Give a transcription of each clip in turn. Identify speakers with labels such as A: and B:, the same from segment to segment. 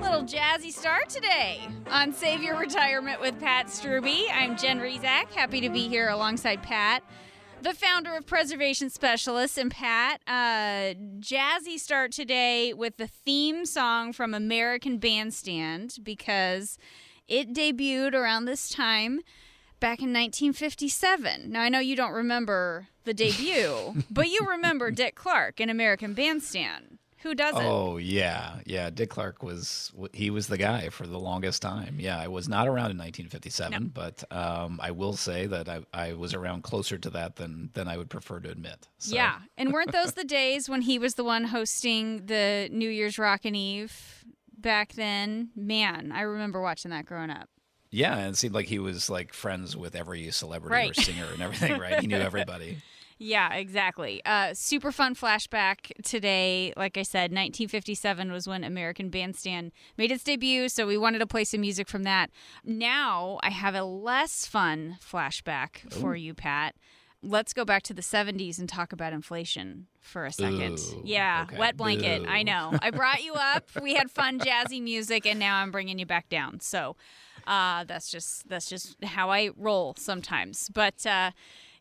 A: Little jazzy start today on Save Your Retirement with Pat Struby. I'm Jen Rizak, happy to be here alongside Pat, the founder of Preservation Specialists. And Pat, uh, jazzy start today with the theme song from American Bandstand because it debuted around this time back in 1957. Now, I know you don't remember the debut, but you remember Dick Clark in American Bandstand. Who doesn't?
B: Oh yeah, yeah. Dick Clark was he was the guy for the longest time. Yeah, I was not around in 1957, no. but um, I will say that I, I was around closer to that than than I would prefer to admit.
A: So. Yeah, and weren't those the days when he was the one hosting the New Year's Rockin' Eve back then? Man, I remember watching that growing up.
B: Yeah, and it seemed like he was like friends with every celebrity right. or singer and everything, right? He knew everybody.
A: Yeah, exactly. Uh, super fun flashback today. Like I said, 1957 was when American Bandstand made its debut, so we wanted to play some music from that. Now I have a less fun flashback Ooh. for you, Pat. Let's go back to the 70s and talk about inflation for a second.
B: Ooh,
A: yeah,
B: okay.
A: wet blanket.
B: Boo.
A: I know. I brought you up. We had fun jazzy music, and now I'm bringing you back down. So uh, that's just that's just how I roll sometimes. But uh,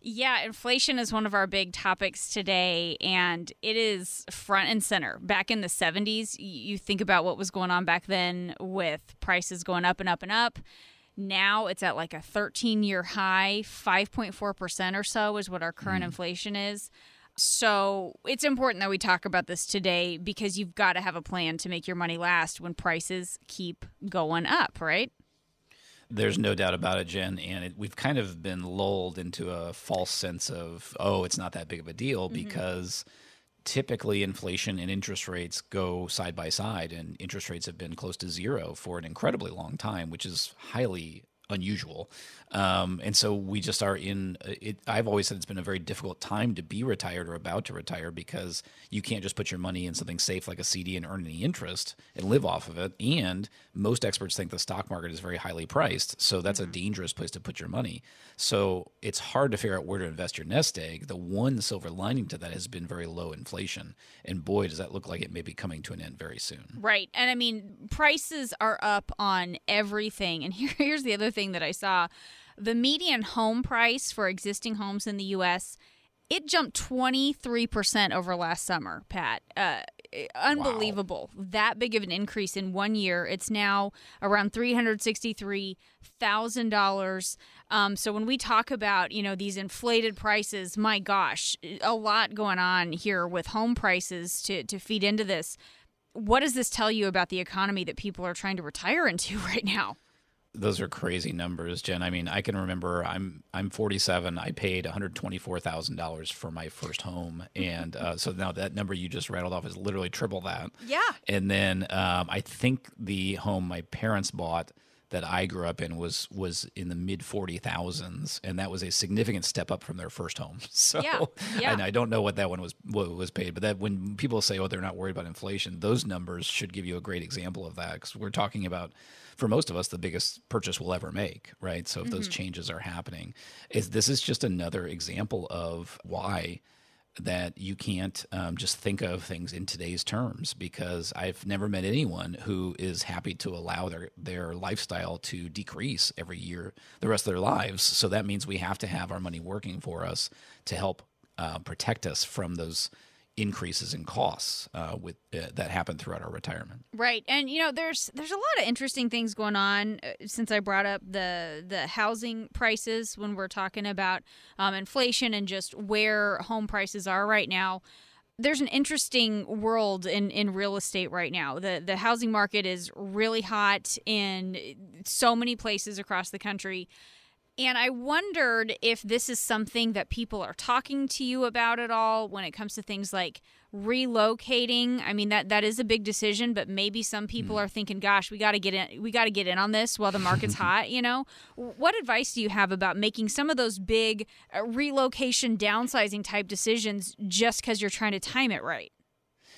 A: yeah, inflation is one of our big topics today, and it is front and center. Back in the 70s, you think about what was going on back then with prices going up and up and up. Now it's at like a 13 year high, 5.4% or so is what our current mm. inflation is. So it's important that we talk about this today because you've got to have a plan to make your money last when prices keep going up, right?
B: There's no doubt about it, Jen. And it, we've kind of been lulled into a false sense of, oh, it's not that big of a deal mm-hmm. because typically inflation and interest rates go side by side, and interest rates have been close to zero for an incredibly long time, which is highly unusual. Um, and so we just are in it. I've always said it's been a very difficult time to be retired or about to retire because you can't just put your money in something safe like a CD and earn any interest and live off of it. And most experts think the stock market is very highly priced. So that's mm-hmm. a dangerous place to put your money. So it's hard to figure out where to invest your nest egg. The one silver lining to that has been very low inflation. And boy, does that look like it may be coming to an end very soon.
A: Right. And I mean, prices are up on everything. And here, here's the other thing that I saw the median home price for existing homes in the U.S. It jumped 23% over last summer, Pat. Uh, unbelievable. Wow. That big of an increase in one year. It's now around $363,000. Um, so when we talk about, you know, these inflated prices, my gosh, a lot going on here with home prices to, to feed into this. What does this tell you about the economy that people are trying to retire into right now?
B: those are crazy numbers, Jen. I mean, I can remember I'm I'm 47. I paid 124 thousand dollars for my first home, and uh, so now that number you just rattled off is literally triple that.
A: Yeah.
B: And then um, I think the home my parents bought that I grew up in was was in the mid forty thousands, and that was a significant step up from their first home. So,
A: yeah, yeah.
B: and I don't know what that one was what was paid, but that when people say, "Oh, they're not worried about inflation," those numbers should give you a great example of that because we're talking about for most of us the biggest purchase we'll ever make, right? So if mm-hmm. those changes are happening, is this is just another example of why that you can't um, just think of things in today's terms because I've never met anyone who is happy to allow their their lifestyle to decrease every year the rest of their lives. So that means we have to have our money working for us to help uh, protect us from those increases in costs uh, with uh, that happen throughout our retirement.
A: Right, and you know, there's there's a lot of interesting things going on. Uh, since I brought up the the housing prices when we're talking about um, inflation and just where home prices are right now. There's an interesting world in, in real estate right now. The the housing market is really hot in so many places across the country. And I wondered if this is something that people are talking to you about at all when it comes to things like relocating. I mean that that is a big decision, but maybe some people mm. are thinking, "Gosh, we got to get in we got to get in on this while the market's hot," you know? What advice do you have about making some of those big uh, relocation downsizing type decisions just cuz you're trying to time it right?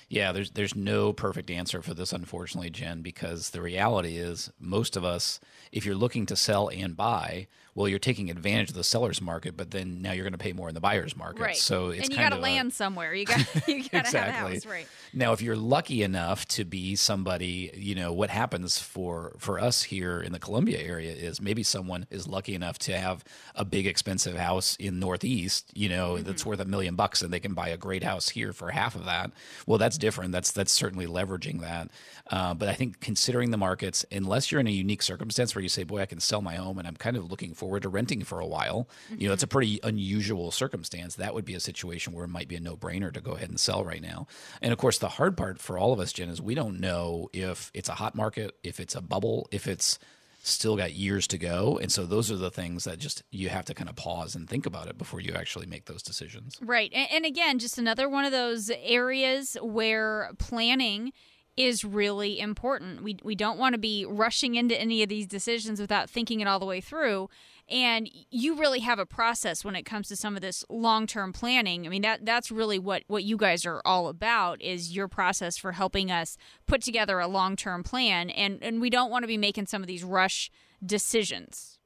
B: Yeah, there's there's no perfect answer for this, unfortunately, Jen, because the reality is most of us, if you're looking to sell and buy, well, you're taking advantage of the seller's market, but then now you're going to pay more in the buyer's market.
A: Right.
B: So it's
A: and you
B: got
A: to land somewhere. You got you got to exactly. have a house, right?
B: Now, if you're lucky enough to be somebody, you know what happens for for us here in the Columbia area is maybe someone is lucky enough to have a big expensive house in Northeast, you know, mm-hmm. that's worth a million bucks, and they can buy a great house here for half of that. Well, that's different. That's that's certainly leveraging that. Uh, but I think considering the markets, unless you're in a unique circumstance where you say, "Boy, I can sell my home," and I'm kind of looking forward to renting for a while, mm-hmm. you know, it's a mm-hmm. pretty unusual circumstance. That would be a situation where it might be a no-brainer to go ahead and sell right now. And of course, the hard part for all of us, Jen, is we don't know if it's a hot market, if it's a bubble, if it's still got years to go. And so those are the things that just you have to kind of pause and think about it before you actually make those decisions.
A: Right. And, and again, just another one of those areas where planning is really important. We, we don't want to be rushing into any of these decisions without thinking it all the way through and you really have a process when it comes to some of this long-term planning. I mean that that's really what what you guys are all about is your process for helping us put together a long-term plan. And and we don't want to be making some of these rush decisions.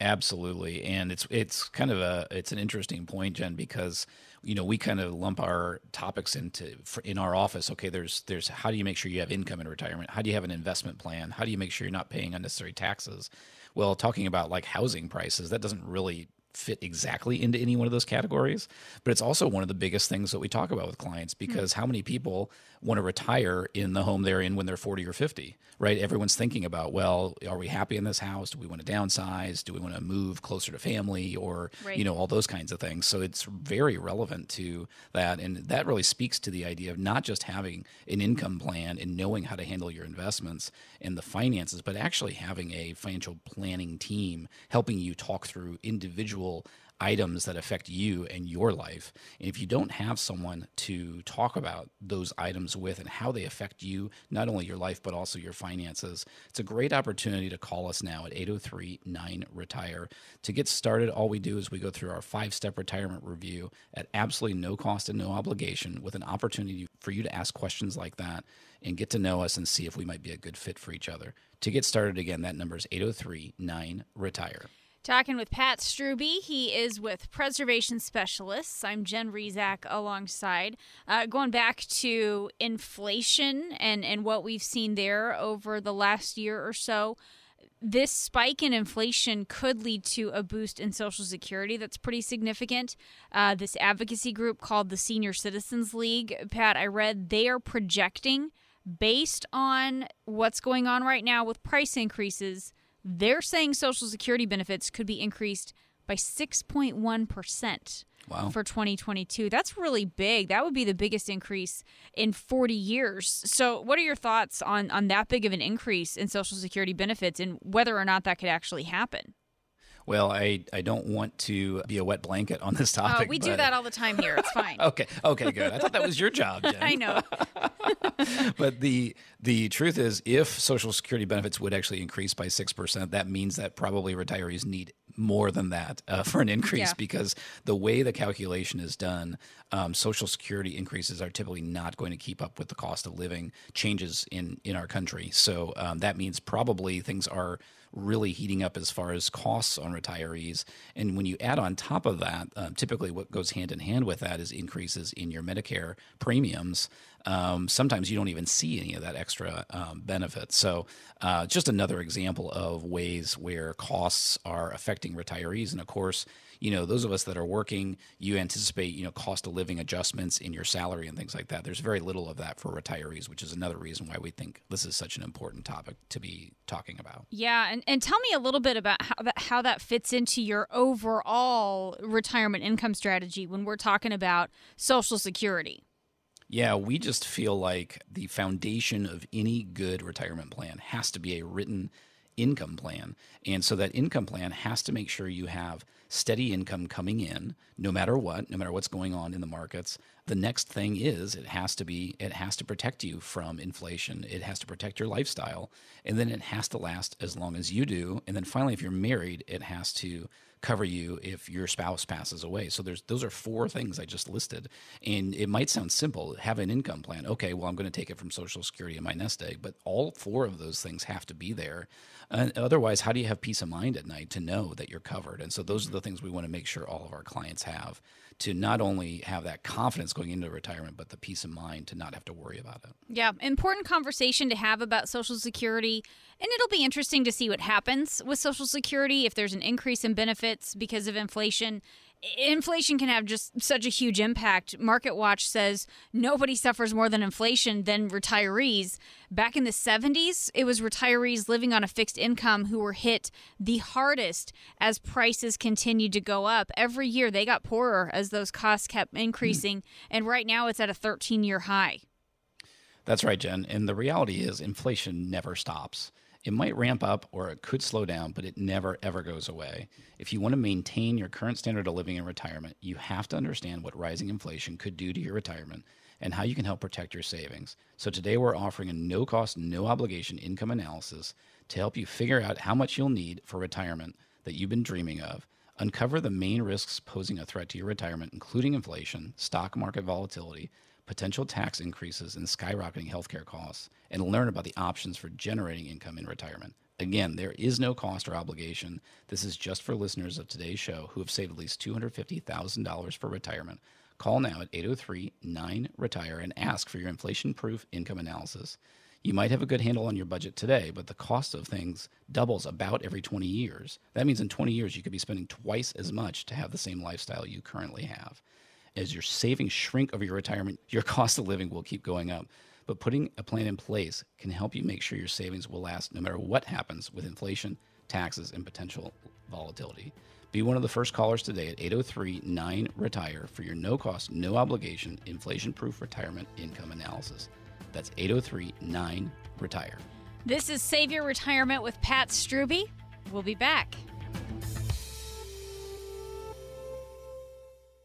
B: Absolutely. And it's it's kind of a it's an interesting point jen because you know we kind of lump our topics into in our office. Okay there's there's how do you make sure you have income in retirement? How do you have an investment plan? How do you make sure you're not paying unnecessary taxes well, talking about like housing prices, that doesn't really fit exactly into any one of those categories, but it's also one of the biggest things that we talk about with clients because mm-hmm. how many people want to retire in the home they're in when they're 40 or 50, right? Everyone's thinking about, well, are we happy in this house? Do we want to downsize? Do we want to move closer to family or, right. you know, all those kinds of things. So it's very relevant to that. And that really speaks to the idea of not just having an income plan and knowing how to handle your investments and the finances, but actually having a financial planning team helping you talk through individual items that affect you and your life. And if you don't have someone to talk about those items with and how they affect you, not only your life, but also your finances, it's a great opportunity to call us now at 803 9 Retire. To get started, all we do is we go through our five step retirement review at absolutely no cost and no obligation with an opportunity for you to ask questions like that and get to know us and see if we might be a good fit for each other. To get started, again, that number is 803 9 Retire.
A: Talking with Pat Struby. He is with Preservation Specialists. I'm Jen Rizak alongside. Uh, going back to inflation and, and what we've seen there over the last year or so, this spike in inflation could lead to a boost in Social Security that's pretty significant. Uh, this advocacy group called the Senior Citizens League, Pat, I read they are projecting, based on what's going on right now with price increases, they're saying Social Security benefits could be increased by 6.1%. Wow. For 2022. That's really big. That would be the biggest increase in 40 years. So, what are your thoughts on on that big of an increase in social security benefits and whether or not that could actually happen?
B: Well, I, I don't want to be a wet blanket on this topic.
A: Oh, we do that all the time here. It's fine.
B: okay. Okay, good. I thought that was your job, Jen.
A: I know.
B: but the the truth is if Social Security benefits would actually increase by 6%, that means that probably retirees need more than that uh, for an increase yeah. because the way the calculation is done, um, Social Security increases are typically not going to keep up with the cost of living changes in, in our country. So um, that means probably things are – really heating up as far as costs on retirees. And when you add on top of that, uh, typically what goes hand in hand with that is increases in your Medicare premiums. Um, sometimes you don't even see any of that extra um, benefit. So, uh, just another example of ways where costs are affecting retirees. And of course, you know, those of us that are working, you anticipate, you know, cost of living adjustments in your salary and things like that. There's very little of that for retirees, which is another reason why we think this is such an important topic to be talking about.
A: Yeah, and, and tell me a little bit about how that how that fits into your overall retirement income strategy when we're talking about Social Security.
B: Yeah, we just feel like the foundation of any good retirement plan has to be a written income plan. And so that income plan has to make sure you have steady income coming in no matter what, no matter what's going on in the markets. The next thing is it has to be it has to protect you from inflation. It has to protect your lifestyle and then it has to last as long as you do. And then finally if you're married, it has to cover you if your spouse passes away. So there's those are four things I just listed. And it might sound simple, have an income plan. Okay, well I'm going to take it from Social Security and my nest egg, but all four of those things have to be there. And otherwise, how do you have peace of mind at night to know that you're covered? And so those are the things we want to make sure all of our clients have to not only have that confidence going into retirement, but the peace of mind to not have to worry about it.
A: Yeah, important conversation to have about Social Security. And it'll be interesting to see what happens with Social Security if there's an increase in benefits because of inflation inflation can have just such a huge impact. Market Watch says nobody suffers more than inflation than retirees. Back in the 70s, it was retirees living on a fixed income who were hit the hardest as prices continued to go up. Every year they got poorer as those costs kept increasing, mm. and right now it's at a 13 year high.
B: That's right, Jen. And the reality is, inflation never stops. It might ramp up or it could slow down, but it never, ever goes away. If you want to maintain your current standard of living in retirement, you have to understand what rising inflation could do to your retirement and how you can help protect your savings. So today we're offering a no cost, no obligation income analysis to help you figure out how much you'll need for retirement that you've been dreaming of. Uncover the main risks posing a threat to your retirement, including inflation, stock market volatility, potential tax increases, and skyrocketing healthcare costs, and learn about the options for generating income in retirement. Again, there is no cost or obligation. This is just for listeners of today's show who have saved at least $250,000 for retirement. Call now at 803 9 Retire and ask for your inflation proof income analysis. You might have a good handle on your budget today, but the cost of things doubles about every 20 years. That means in 20 years, you could be spending twice as much to have the same lifestyle you currently have as your savings shrink over your retirement, your cost of living will keep going up. But putting a plan in place can help you make sure your savings will last no matter what happens with inflation, taxes, and potential volatility. Be one of the first callers today at 803 9 Retire for your no cost, no obligation, inflation proof retirement income analysis. That's 803 9 Retire.
A: This is Save Your Retirement with Pat Struby. We'll be back.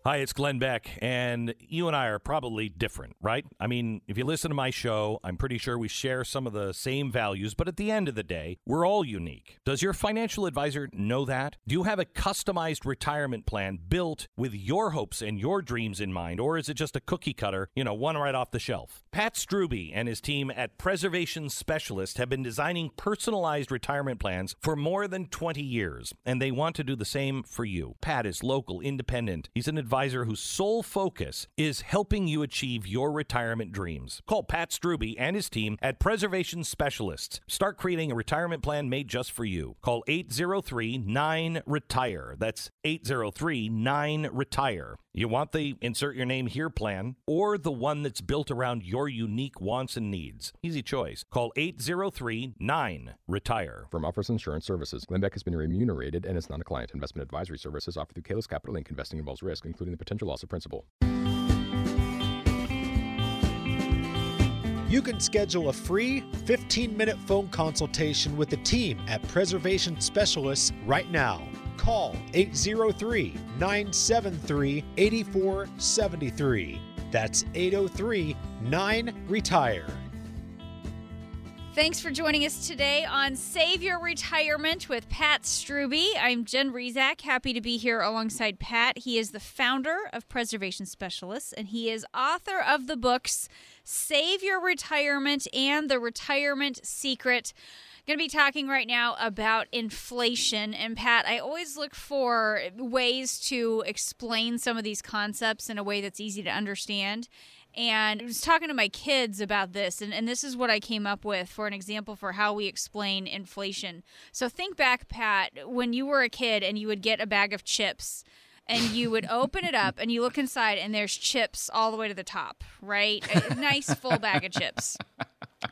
C: Hi, it's Glenn Beck, and you and I are probably different, right? I mean, if you listen to my show, I'm pretty sure we share some of the same values, but at the end of the day, we're all unique. Does your financial advisor know that? Do you have a customized retirement plan built with your hopes and your dreams in mind, or is it just a cookie cutter, you know, one right off the shelf? Pat Struby and his team at Preservation Specialist have been designing personalized retirement plans for more than 20 years, and they want to do the same for you. Pat is local, independent. He's an advisor advisor whose sole focus is helping you achieve your retirement dreams. Call Pat Struby and his team at Preservation Specialists. Start creating a retirement plan made just for you. Call 803 9 Retire. That's 803 9 Retire. You want the insert your name here plan or the one that's built around your unique wants and needs. Easy choice. Call 803 9 Retire.
D: From Offers Insurance Services, Glenn Beck has been remunerated and is not a client. Investment advisory services offered through Kalos Capital Inc. Investing involves risk, including the potential loss of principal.
E: You can schedule a free 15 minute phone consultation with the team at Preservation Specialists right now. Call 803 973 8473. That's 803 9 Retire.
A: Thanks for joining us today on Save Your Retirement with Pat Struby. I'm Jen Rizak, happy to be here alongside Pat. He is the founder of Preservation Specialists, and he is author of the books Save Your Retirement and The Retirement Secret going to be talking right now about inflation. And Pat, I always look for ways to explain some of these concepts in a way that's easy to understand. And I was talking to my kids about this, and, and this is what I came up with for an example for how we explain inflation. So think back, Pat, when you were a kid and you would get a bag of chips and you would open it up and you look inside and there's chips all the way to the top, right? A nice full bag of chips.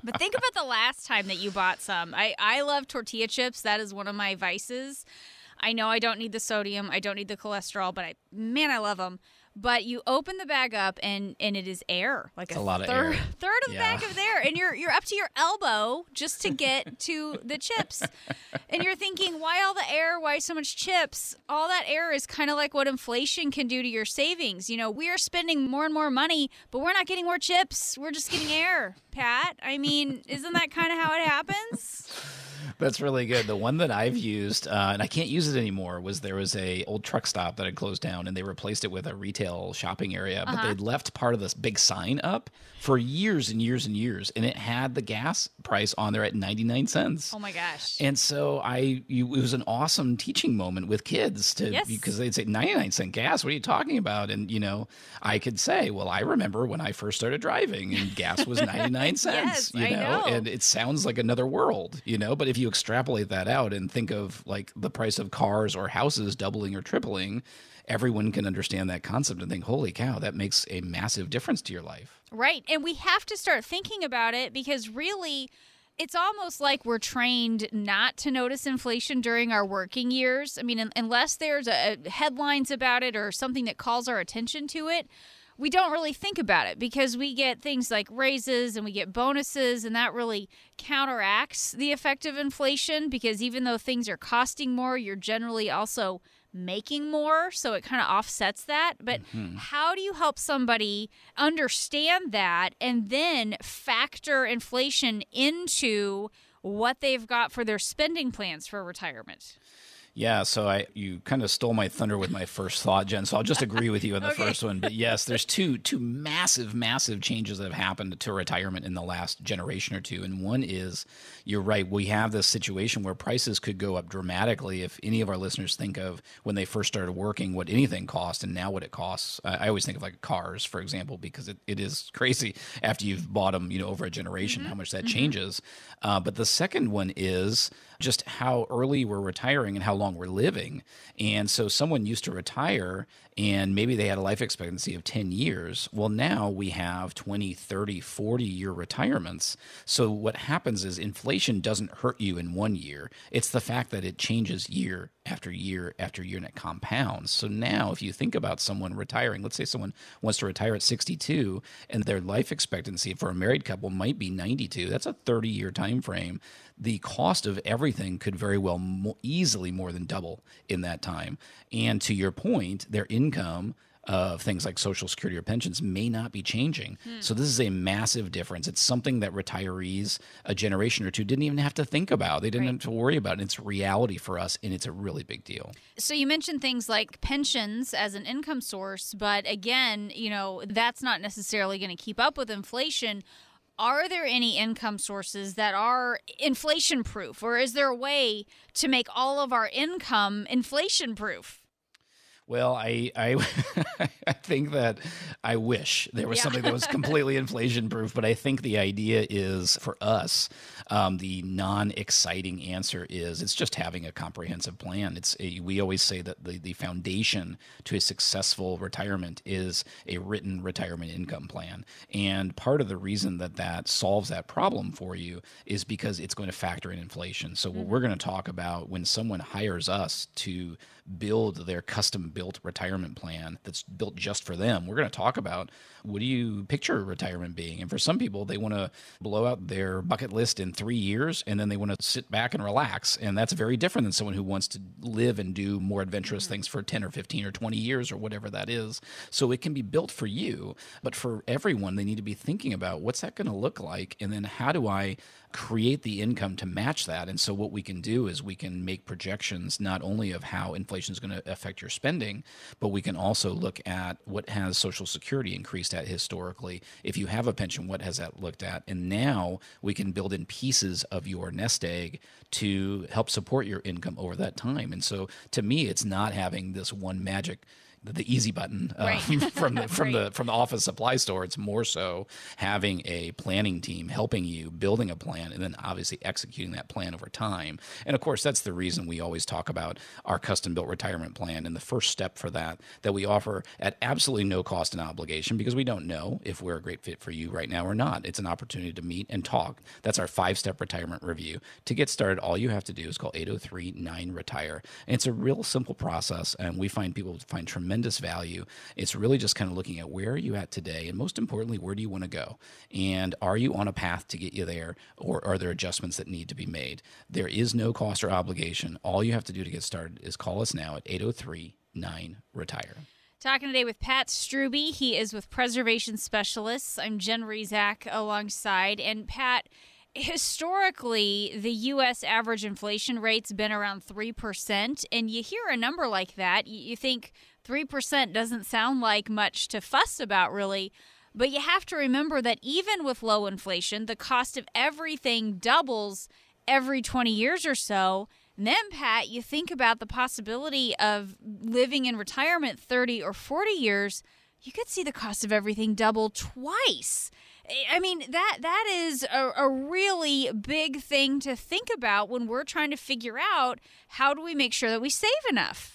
A: But think about the last time that you bought some. I, I love tortilla chips. That is one of my vices. I know I don't need the sodium, I don't need the cholesterol, but I man, I love them but you open the bag up and and it is air like
B: a, a, lot of air.
A: third of the
B: yeah.
A: bag of air. And you're you're up to your elbow just to get to the chips. And you're thinking why all the air? Why so much chips? All that air is kind of like what inflation can do to your savings. You know we are spending more and more money but we're not getting more chips. We're just getting air pat. I mean isn't that kind of how it happens
B: that's really good. The one that I've used, uh, and I can't use it anymore, was there was a old truck stop that had closed down, and they replaced it with a retail shopping area. But
A: Uh-huh.
B: they'd left part of this big sign up for years and years and years, and it had the gas price on there at ninety nine cents.
A: oh my gosh
B: And so I, you, it was an awesome teaching moment with kids to
A: Yes.
B: because they'd say ninety nine cent gas. What are you talking about? And you know, I could say, well, I remember when I first started driving and gas was ninety nine cents.
A: Yes,
B: you
A: I
B: know,
A: know.
B: and it sounds like another world, you know. But if you extrapolate that out and think of like the price of cars or houses doubling or tripling, everyone can understand that concept and think, holy cow, that makes a massive difference to your life.
A: Right. And we have to start thinking about it because really, it's almost like we're trained not to notice inflation during our working years. I mean, unless there's a, headlines about it or something that calls our attention to it, we don't really think about it because we get things like raises and we get bonuses, and that really counteracts the effect of inflation because even though things are costing more, you're generally also making more. So it kind of offsets that. But mm-hmm. how do you help somebody understand that and then factor inflation into what they've got for their spending plans for retirement?
B: Yeah, so I you kind of stole my thunder with my first thought, Jen. So I'll just agree with you on the
A: Okay.
B: first one. But yes, there's two two massive, massive changes that have happened to retirement in the last generation or two. And one is you're right, we have this situation where prices could go up dramatically if any of our listeners think of when they first started working what anything cost and now what it costs. I, I always think of like cars, for example, because it, it is crazy after you've bought them, you know, over a generation, how much that changes. Uh, but the second one is just how early we're retiring and how long we're living. And so someone used to retire and maybe they had a life expectancy of 10 years. Well, now we have 20, 30, 40 year retirements. So what happens is inflation doesn't hurt you in one year. It's the fact that it changes year after year after year and it compounds. So now if you think about someone retiring, let's say someone wants to retire at 62 and their life expectancy for a married couple might be 92. That's a 30 year time frame the cost of everything could very well easily more than double in that time. And to your point, their income of things like social security or pensions may not be changing. Hmm. So this is a massive difference. It's something that retirees a generation or two didn't even have to think about. They didn't
A: Right.
B: have to worry about. it. It's reality for us and it's a really big deal.
A: So you mentioned things like pensions as an income source, but again, you know, that's not necessarily going to keep up with inflation. Are there any income sources that are inflation proof or is there a way to make all of our income inflation proof?
B: Well, I I, I think that I wish there was
A: Yeah.
B: something that was completely inflation proof, but I think the idea is for us, um, the non-exciting answer is it's just having a comprehensive plan. It's a, we always say that the the foundation to a successful retirement is a written retirement income plan, and part of the reason that that solves that problem for you is because it's going to factor in inflation. So what we're going to talk about when someone hires us to build their custom built retirement plan that's built just for them. We're going to talk about what do you picture retirement being? And for some people, they want to blow out their bucket list in three years and then they want to sit back and relax. And that's very different than someone who wants to live and do more adventurous mm-hmm. things for 10 or 15 or 20 years or whatever that is. So it can be built for you, but for everyone, they need to be thinking about what's that going to look like? And then how do I create the income to match that. And so what we can do is we can make projections not only of how inflation is going to affect your spending, but we can also look at what has Social Security increased at historically. If you have a pension, what has that looked at? And now we can build in pieces of your nest egg to help support your income over that time. And so to me, it's not having this one magic the easy button uh,
A: Right.
B: from the from the from the office supply store. It's more so having a planning team helping you building a plan and then obviously executing that plan over time. And of course, that's the reason we always talk about our custom built retirement plan and the first step for that that we offer at absolutely no cost and obligation because we don't know if we're a great fit for you right now or not. It's an opportunity to meet and talk. That's our five step retirement review. To get started, all you have to do is call 803 9 Retire. And it's a real simple process. And we find people find tremendous value. It's really just kind of looking at where are you at today? And most importantly, where do you want to go? And are you on a path to get you there? Or are there adjustments that need to be made? There is no cost or obligation. All you have to do to get started is call us now at 803 9 Retire.
A: Talking today with Pat Struby. He is with Preservation Specialists. I'm Jen Rizak alongside. And Pat, historically, the U.S. average inflation rate's been around 3%. And you hear a number like that, you think 3% doesn't sound like much to fuss about, really. But you have to remember that even with low inflation, the cost of everything doubles every 20 years or so. And then, Pat, you think about the possibility of living in retirement 30 or 40 years, you could see the cost of everything double twice. I mean, that that is a, a really big thing to think about when we're trying to figure out how do we make sure that we save enough.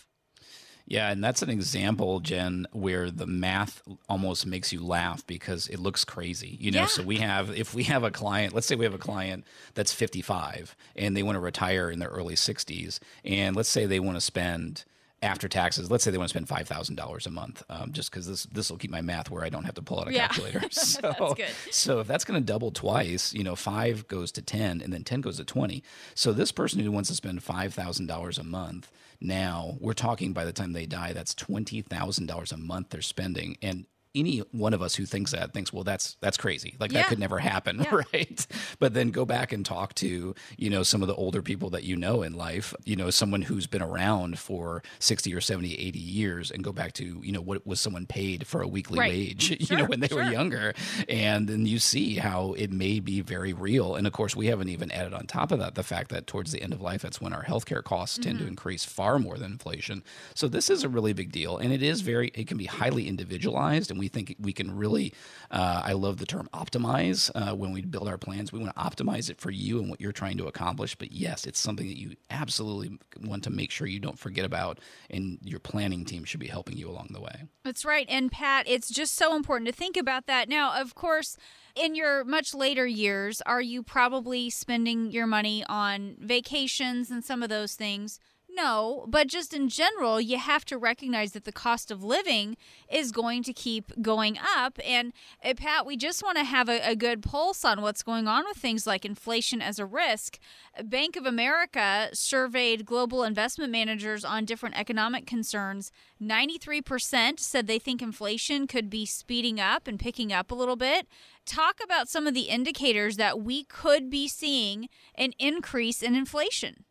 B: Yeah, and that's an example, Jen, where the math almost makes you laugh because it looks crazy. You know,
A: Yeah.
B: so we have if we have a client, let's say we have a client that's 55 and they want to retire in their early 60s, and let's say they want to spend after taxes, let's say they want to spend five thousand dollars a month, um, just because this this will keep my math where I don't have to pull out a
A: Yeah.
B: calculator. So,
A: good.
B: so if that's going to double twice, you know, five goes to ten, and then ten goes to twenty. So this person who wants to spend five thousand dollars a month now, we're talking by the time they die, that's twenty thousand dollars a month they're spending, and any one of us who thinks that thinks, well, that's that's crazy. Like
A: Yeah.
B: that could never happen, right? But then go back and talk to you know some of the older people that you know in life. You know, someone who's been around for sixty or 70, 80 years, and go back to you know what was someone paid for a weekly
A: Right.
B: wage. you know, when they were younger, and then you see how it may be very real. And of course, we haven't even added on top of that the fact that towards the end of life, that's when our healthcare costs tend
A: Mm-hmm.
B: to increase far more than inflation. So this is a really big deal, and it is very. It can be highly individualized, and we think we can really. Uh, I love the term optimize uh, when we build our plans. We want to optimize it for you and what you're trying to accomplish. But yes, it's something that you absolutely want to make sure you don't forget about, and your planning team should be helping you along the way.
A: That's right. And Pat, it's just so important to think about that. Now, of course, in your much later years, are you probably spending your money on vacations and some of those things? No, but just in general, you have to recognize that the cost of living is going to keep going up. And uh, Pat, we just want to have a, a good pulse on what's going on with things like inflation as a risk. Bank of America surveyed global investment managers on different economic concerns. 93% said they think inflation could be speeding up and picking up a little bit. Talk about some of the indicators that we could be seeing an increase in inflation.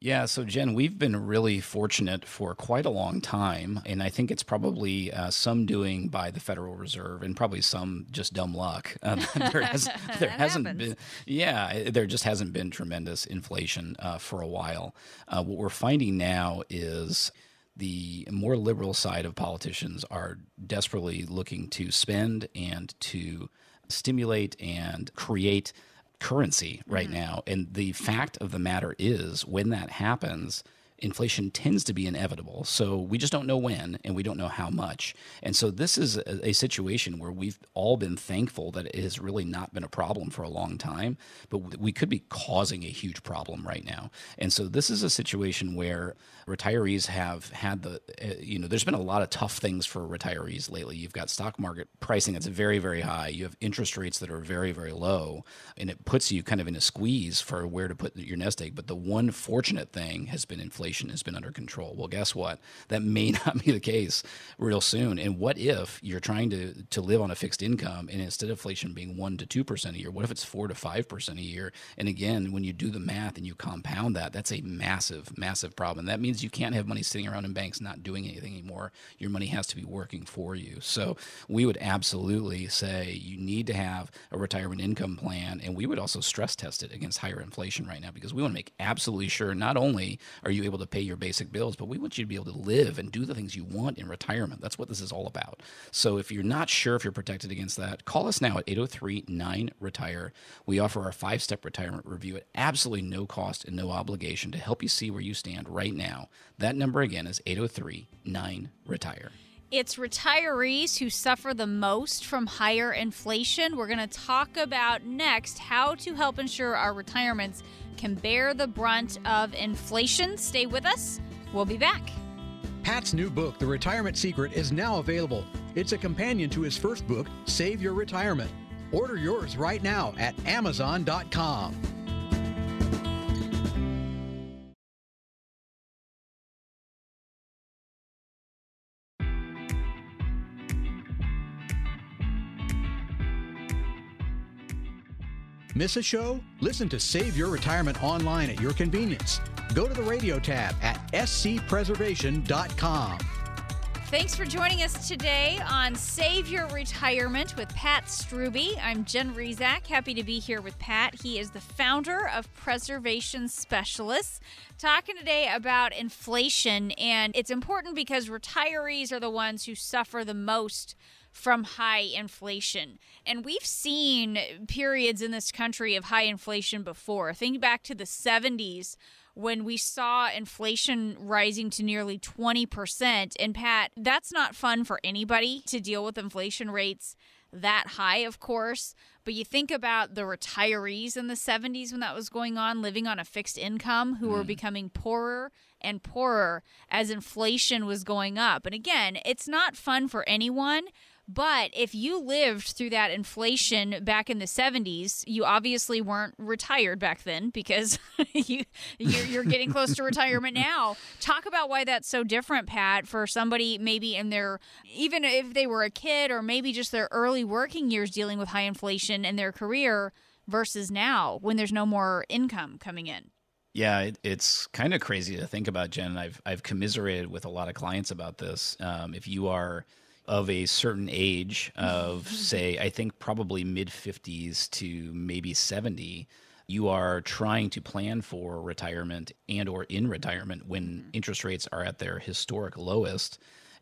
B: Yeah, so Jen, we've been really fortunate for quite a long time, and I think it's probably uh, some doing by the Federal Reserve, and probably some just dumb luck. Uh, there has, there
A: That
B: hasn't
A: happens.
B: been, yeah, there just hasn't been tremendous inflation uh, for a while. Uh, what we're finding now is the more liberal side of politicians are desperately looking to spend and to stimulate and create currency right mm-hmm. now. And the fact of the matter is, when that happens, inflation tends to be inevitable. So we just don't know when and we don't know how much. And so this is a, a situation where we've all been thankful that it has really not been a problem for a long time, but we could be causing a huge problem right now. And so this is a situation where retirees have had the, uh, you know, there's been a lot of tough things for retirees lately. You've got stock market pricing that's very, very high. You have interest rates that are very, very low, and it puts you kind of in a squeeze for where to put your nest egg. But the one fortunate thing has been inflation has been under control. Well, guess what? That may not be the case real soon. And what if you're trying to to live on a fixed income and instead of inflation being one to two percent a year, what if it's four to five percent a year? And again, when you do the math and you compound that, that's a massive, massive problem. That means you can't have money sitting around in banks not doing anything anymore. Your money has to be working for you. So we would absolutely say you need to have a retirement income plan, and we would also stress test it against higher inflation right now because we want to make absolutely sure not only are you able able to pay your basic bills, but we want you to be able to live and do the things you want in retirement. That's what this is all about. So if you're not sure if you're protected against that, call us now at 803 9 Retire. We offer our five step retirement review at absolutely no cost and no obligation to help you see where you stand right now. That number again is 803 9 Retire.
A: It's retirees who suffer the most from higher inflation. We're going to talk about next how to help ensure our retirements can bear the brunt of inflation. Stay with us. We'll be back.
F: Pat's new book, The Retirement Secret, is now available. It's a companion to his first book, Save Your Retirement. Order yours right now at Amazon.com. Miss a show? Listen to Save Your Retirement online at your convenience. Go to the radio tab at scpreservation.com.
A: Thanks for joining us today on Save Your Retirement with Pat Struby. I'm Jen Rizak. Happy to be here with Pat. He is the founder of Preservation Specialists. Talking today about inflation, and it's important because retirees are the ones who suffer the most from high inflation. And we've seen periods in this country of high inflation before. Think back to the 70s when we saw inflation rising to nearly 20%. And Pat, that's not fun for anybody to deal with inflation rates that high, of course. But you think about the retirees in the 70s when that was going on, living on a fixed income, who mm. were becoming poorer and poorer as inflation was going up. And again, it's not fun for anyone, but if you lived through that inflation back in the 70s, you obviously weren't retired back then because you you're, you're getting close to retirement now. Talk about why that's so different, Pat, for somebody maybe in their even if they were a kid or maybe just their early working years dealing with high inflation in their career versus now when there's no more income coming in.
B: Yeah, it, it's kind of crazy to think about, Jen. I've I've commiserated with a lot of clients about this. Um, if you are of a certain age of say i think probably mid 50s to maybe 70 you are trying to plan for retirement and or in retirement when mm-hmm. interest rates are at their historic lowest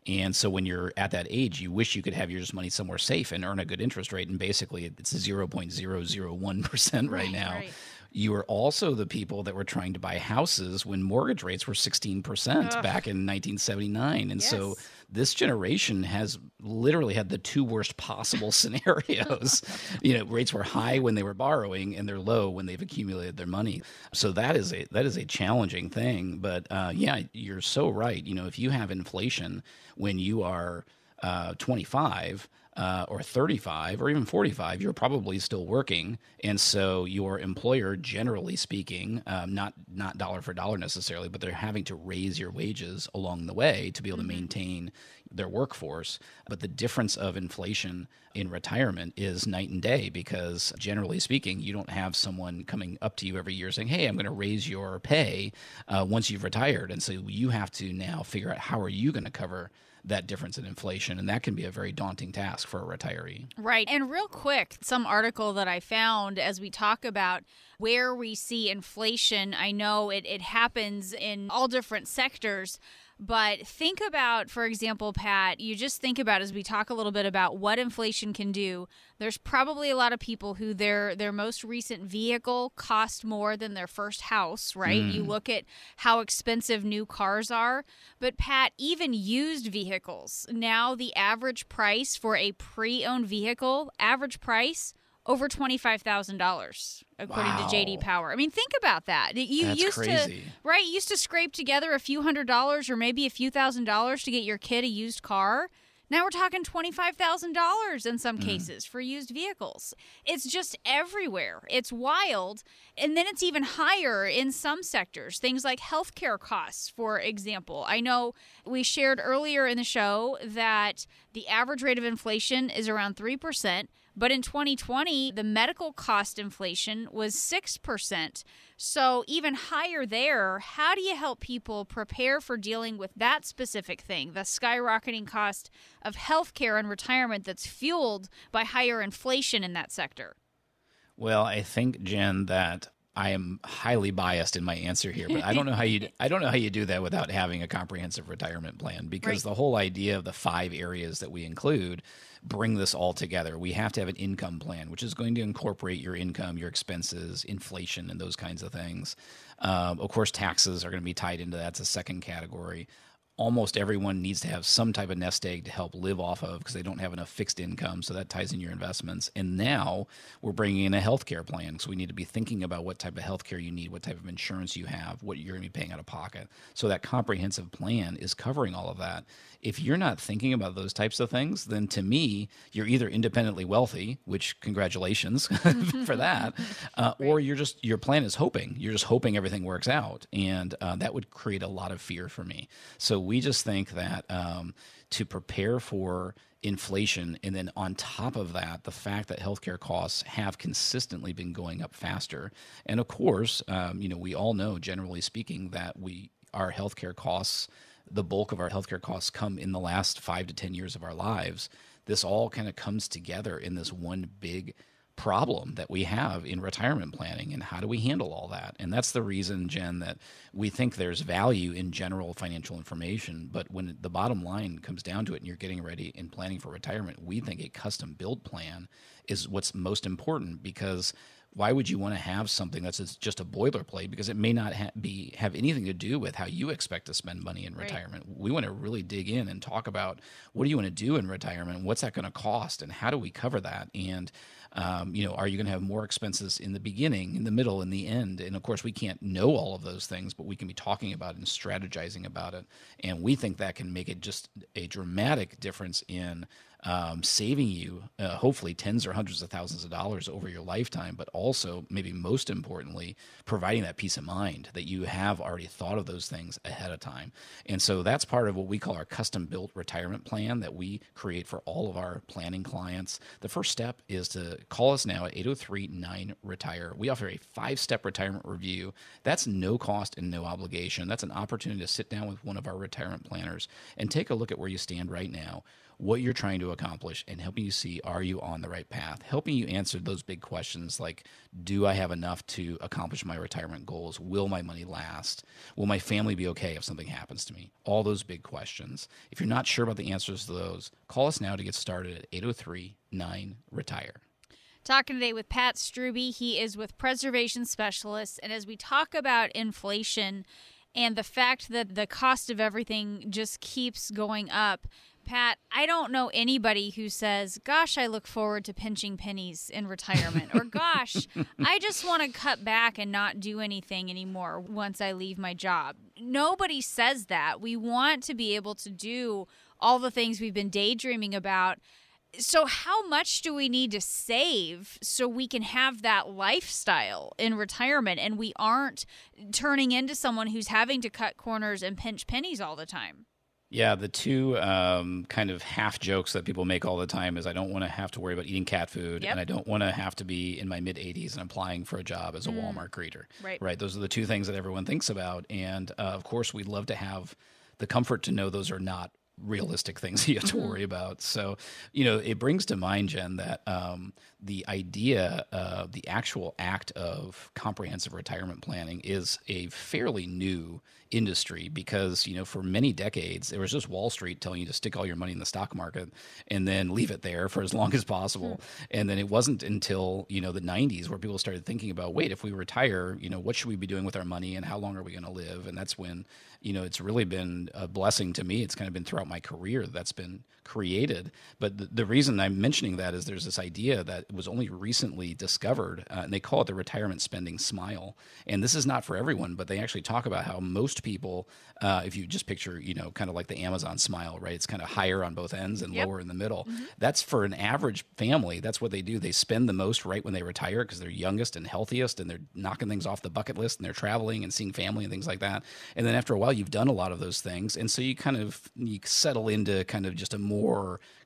B: and so when you're at that age you wish you could have your money somewhere safe and earn a good interest rate and basically it's 0.001% right, right now right you were also the people that were trying to buy houses when mortgage rates were 16% Ugh. back in 1979. And yes. so this generation has literally had the two worst possible scenarios. you know, rates were high when they were borrowing and they're low when they've accumulated their money. So that is a that is a challenging thing, but uh, yeah, you're so right. You know, if you have inflation when you are uh, 25, uh, or 35 or even 45, you're probably still working, and so your employer, generally speaking, um, not not dollar for dollar necessarily, but they're having to raise your wages along the way to be able to mm-hmm. maintain their workforce. But the difference of inflation in retirement is night and day because generally speaking, you don't have someone coming up to you every year saying, "Hey, I'm going to raise your pay uh, once you've retired," and so you have to now figure out how are you going to cover that difference in inflation. And that can be a very daunting task for a retiree.
A: Right. And real quick, some article that I found as we talk about where we see inflation, I know it, it happens in all different sectors. But think about, for example, Pat, you just think about as we talk a little bit about what inflation can do. There's probably a lot of people who their their most recent vehicle cost more than their first house, right? Mm. You look at how expensive new cars are. But Pat, even used vehicles, now the average price for a pre-owned vehicle, average price over $25,000 according wow. to JD Power. I mean, think about that. You
B: That's
A: used
B: crazy.
A: to right, you used to scrape together a few hundred dollars or maybe a few thousand dollars to get your kid a used car. Now we're talking $25,000 in some mm. cases for used vehicles. It's just everywhere. It's wild. And then it's even higher in some sectors, things like healthcare costs, for example. I know we shared earlier in the show that the average rate of inflation is around 3%. But in 2020, the medical cost inflation was 6%. So, even higher there, how do you help people prepare for dealing with that specific thing, the skyrocketing cost of healthcare and retirement that's fueled by higher inflation in that sector?
B: Well, I think, Jen, that I am highly biased in my answer here, but I don't know how you I don't know how you do that without having a comprehensive retirement plan because
A: Right.
B: the whole idea of the five areas that we include bring this all together. We have to have an income plan, which is going to incorporate your income, your expenses, inflation, and those kinds of things. Um, of course, taxes are going to be tied into that. It's a second category almost everyone needs to have some type of nest egg to help live off of because they don't have enough fixed income. So that ties in your investments. And now we're bringing in a healthcare plan. So we need to be thinking about what type of healthcare you need, what type of insurance you have, what you're going to be paying out of pocket. So that comprehensive plan is covering all of that. If you're not thinking about those types of things, then to me, you're either independently wealthy, which congratulations for that, uh, or you're just your plan is hoping. You're just hoping everything works out, and uh, that would create a lot of fear for me. So we just think that um, to prepare for inflation, and then on top of that, the fact that healthcare costs have consistently been going up faster, and of course, um, you know, we all know, generally speaking, that we our healthcare costs, the bulk of our healthcare costs come in the last five to ten years of our lives. This all kind of comes together in this one big problem that we have in retirement planning and how do we handle all that and that's the reason jen that we think there's value in general financial information but when the bottom line comes down to it and you're getting ready and planning for retirement we think a custom build plan is what's most important because why would you want to have something that's just a boilerplate? Because it may not ha- be have anything to do with how you expect to spend money in
A: Right.
B: retirement. We want to really dig in and talk about what do you want to do in retirement? What's that going to cost? And how do we cover that? And um, you know are you going to have more expenses in the beginning in the middle in the end? And of course we can't know all of those things but we can be talking about and strategizing about it. And we think that can make it just a dramatic difference in um, saving you uh, hopefully tens or hundreds of thousands of dollars over your lifetime, but also maybe most importantly, providing that peace of mind that you have already thought of those things ahead of time. And so that's part of what we call our custom built retirement plan that we create for all of our planning clients. The first step is to call us now at 803 9 Retire. We offer a five step retirement review. That's no cost and no obligation. That's an opportunity to sit down with one of our retirement planners and take a look at where you stand right now what you're trying to accomplish and helping you see are you on the right path? Helping you answer those big questions like do i have enough to accomplish my retirement goals? Will my money last? Will my family be okay if something happens to me? All those big questions. If you're not sure about the answers to those call us now to get started at 803 9 retire.
A: Talking today with Pat Struby. He is with Preservation Specialists. And as we talk about inflation and the fact that the cost of everything just keeps going up, Pat, I don't know anybody who says, Gosh, I look forward to pinching pennies in retirement, or Gosh, I just want to cut back and not do anything anymore once I leave my job. Nobody says that. We want to be able to do all the things we've been daydreaming about so how much do we need to save so we can have that lifestyle in retirement and we aren't turning into someone who's having to cut corners and pinch pennies all the time
B: Yeah, the two um, kind of half jokes that people make all the time is I don't want to have to worry about eating cat food,
A: Yep.
B: and I don't want to have to be in my mid 80s and applying for a job as a Walmart greeter.
A: Right.
B: Right. Those are the two things that everyone thinks about, and uh, of course, we'd love to have the comfort to know those are not realistic things you have to worry about. So, you know, it brings to mind, Jen, that um, the idea, uh, the actual act of comprehensive retirement planning is a fairly new industry because, you know, for many decades, there was just Wall Street telling you to stick all your money in the stock market and then leave it there for as long as possible. And then it wasn't until, you know, the 90s where people started thinking about, wait, if we retire, you know, what should we be doing with our money and how long are we going to live? And that's when, you know, it's really been a blessing to me. It's kind of been throughout my career that's been created. But the, the reason I'm mentioning that is there's this idea that was only recently discovered, uh, and they call it the retirement spending smile. And this is not for everyone, but they actually talk about how most people, uh, if you just picture, you know, kind of like the Amazon smile, right? It's kind of higher on both ends and
A: Yep.
B: lower in the middle. That's for an average family. That's what they do. They spend the most right when they retire because they're youngest and healthiest and they're knocking things off the bucket list and they're traveling and seeing family and things like that. And then after a while, you've done a lot of those things. And so you kind of you settle into kind of just a more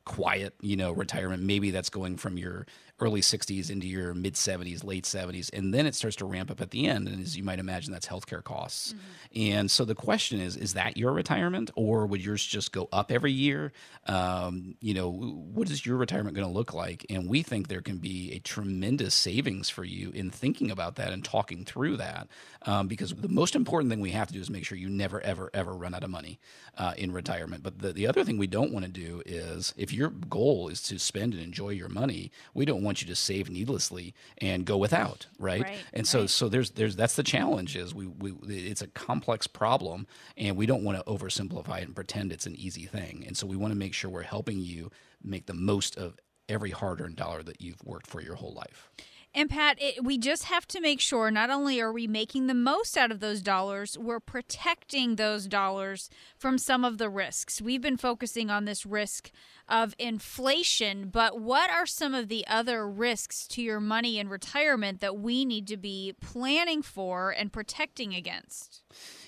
B: quiet, you know, retirement. Maybe that's going from your early 60s into your mid 70s, late 70s, and then it starts to ramp up at the end. And as you might imagine, that's healthcare costs. Mm-hmm. And so the question is, is that your retirement, or would yours just go up every year? Um, you know, what is your retirement going to look like? And we think there can be a tremendous savings for you in thinking about that and talking through that, um, because the most important thing we have to do is make sure you never, ever, ever run out of money uh, in retirement. But the, the other thing we don't want to do is if your goal is to spend and enjoy your money, we don't want you to save needlessly and go without, right?
A: right
B: and so
A: right.
B: so there's there's that's the challenge is we, we it's a complex problem and we don't want to oversimplify it and pretend it's an easy thing. And so we want to make sure we're helping you make the most of every hard-earned dollar that you've worked for your whole life.
A: And Pat, it, we just have to make sure not only are we making the most out of those dollars, we're protecting those dollars from some of the risks. We've been focusing on this risk of inflation, but what are some of the other risks to your money in retirement that we need to be planning for and protecting against?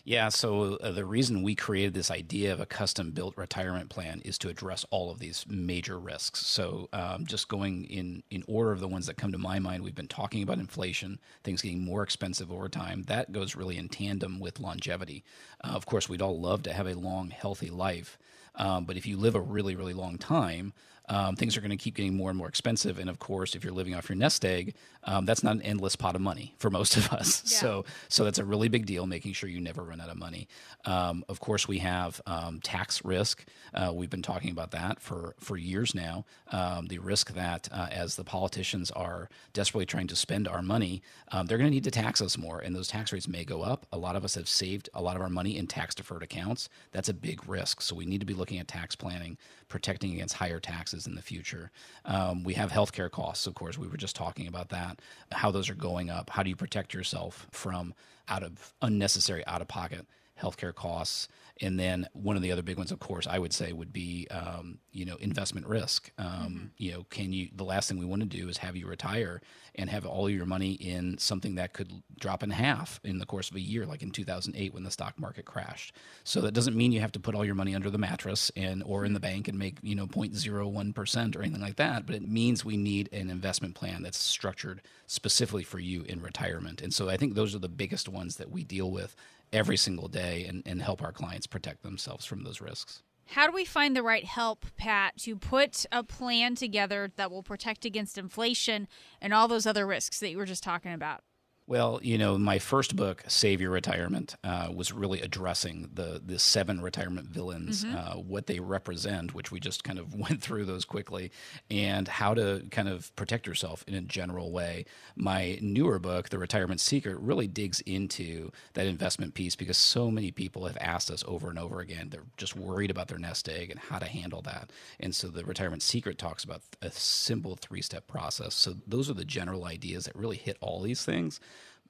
B: Yeah, so uh, the reason we created this idea of a custom built retirement plan is to address all of these major risks. So, um, just going in, in order of the ones that come to my mind, we've been talking about inflation, things getting more expensive over time. That goes really in tandem with longevity. Uh, of course, we'd all love to have a long, healthy life. Um, but if you live a really, really long time, um, things are going to keep getting more and more expensive. And of course, if you're living off your nest egg, um, that's not an endless pot of money for most of us. Yeah. So, so that's a really big deal, making sure you never run out of money. Um, of course, we have um, tax risk. Uh, we've been talking about that for, for years now. Um, the risk that uh, as the politicians are desperately trying to spend our money, um, they're going to need to tax us more, and those tax rates may go up. A lot of us have saved a lot of our money in tax deferred accounts. That's a big risk. So we need to be looking at tax planning, protecting against higher taxes in the future. Um, we have healthcare costs, of course. We were just talking about that, how those are going up. How do you protect yourself from out of unnecessary out of pocket healthcare costs? And then one of the other big ones, of course, I would say would be, um, you know, investment risk. Um, mm-hmm. You know, can you? The last thing we want to do is have you retire and have all your money in something that could drop in half in the course of a year, like in 2008 when the stock market crashed. So that doesn't mean you have to put all your money under the mattress and or in the bank and make you know 0.01 percent or anything like that. But it means we need an investment plan that's structured specifically for you in retirement. And so I think those are the biggest ones that we deal with every single day and, and help our clients protect themselves from those risks.
A: How do we find the right help, Pat, to put a plan together that will protect against inflation and all those other risks that you were just talking about?
B: Well, you know, my first book, Save Your Retirement, uh, was really addressing the the seven retirement villains, mm-hmm. uh, what they represent, which we just kind of went through those quickly, and how to kind of protect yourself in a general way. My newer book, The Retirement Secret, really digs into that investment piece because so many people have asked us over and over again. They're just worried about their nest egg and how to handle that. And so, The Retirement Secret talks about a simple three step process. So, those are the general ideas that really hit all these things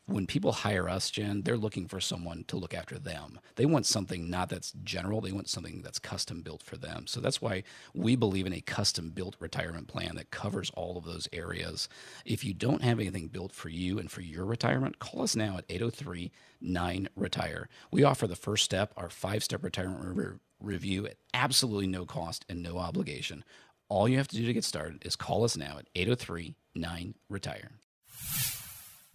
B: when people hire us, Jen, they're looking for someone to look after them. They want something not that's general, they want something that's custom built for them. So that's why we believe in a custom built retirement plan that covers all of those areas. If you don't have anything built for you and for your retirement, call us now at 803 9 Retire. We offer the first step, our five step retirement re- review at absolutely no cost and no obligation. All you have to do to get started is call us now at 803 9 Retire.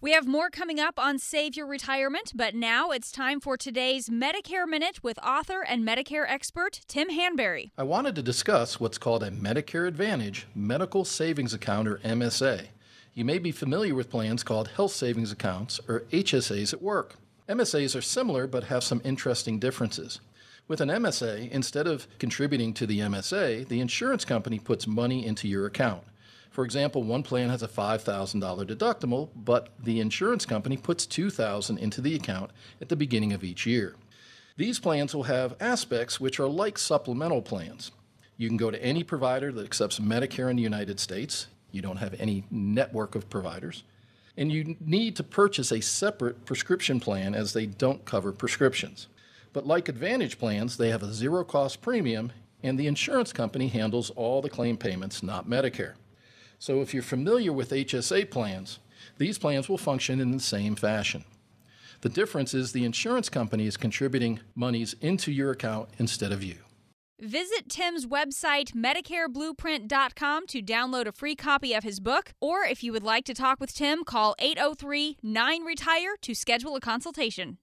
A: We have more coming up on Save Your Retirement, but now it's time for today's Medicare Minute with author and Medicare expert Tim Hanberry.
G: I wanted to discuss what's called a Medicare Advantage Medical Savings Account or MSA. You may be familiar with plans called Health Savings Accounts or HSAs at work. MSAs are similar but have some interesting differences. With an MSA, instead of contributing to the MSA, the insurance company puts money into your account. For example, one plan has a $5,000 deductible, but the insurance company puts 2,000 into the account at the beginning of each year. These plans will have aspects which are like supplemental plans. You can go to any provider that accepts Medicare in the United States. You don't have any network of providers. And you need to purchase a separate prescription plan as they don't cover prescriptions. But like Advantage plans, they have a zero cost premium, and the insurance company handles all the claim payments, not Medicare. So if you're familiar with HSA plans, these plans will function in the same fashion. The difference is the insurance company is contributing monies into your account instead of you.
A: Visit Tim's website, MedicareBlueprint.com, to download a free copy of his book. Or if you would like to talk with Tim, call 803 9 Retire to schedule a consultation.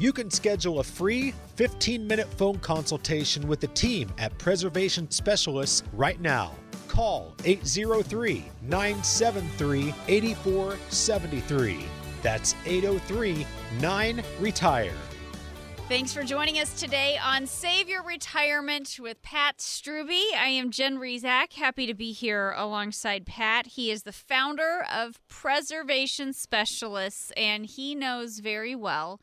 E: You can schedule a free 15 minute phone consultation with the team at Preservation Specialists right now. Call 803 973 8473. That's 803 9 Retire.
A: Thanks for joining us today on Save Your Retirement with Pat Struby. I am Jen Rizak, happy to be here alongside Pat. He is the founder of Preservation Specialists, and he knows very well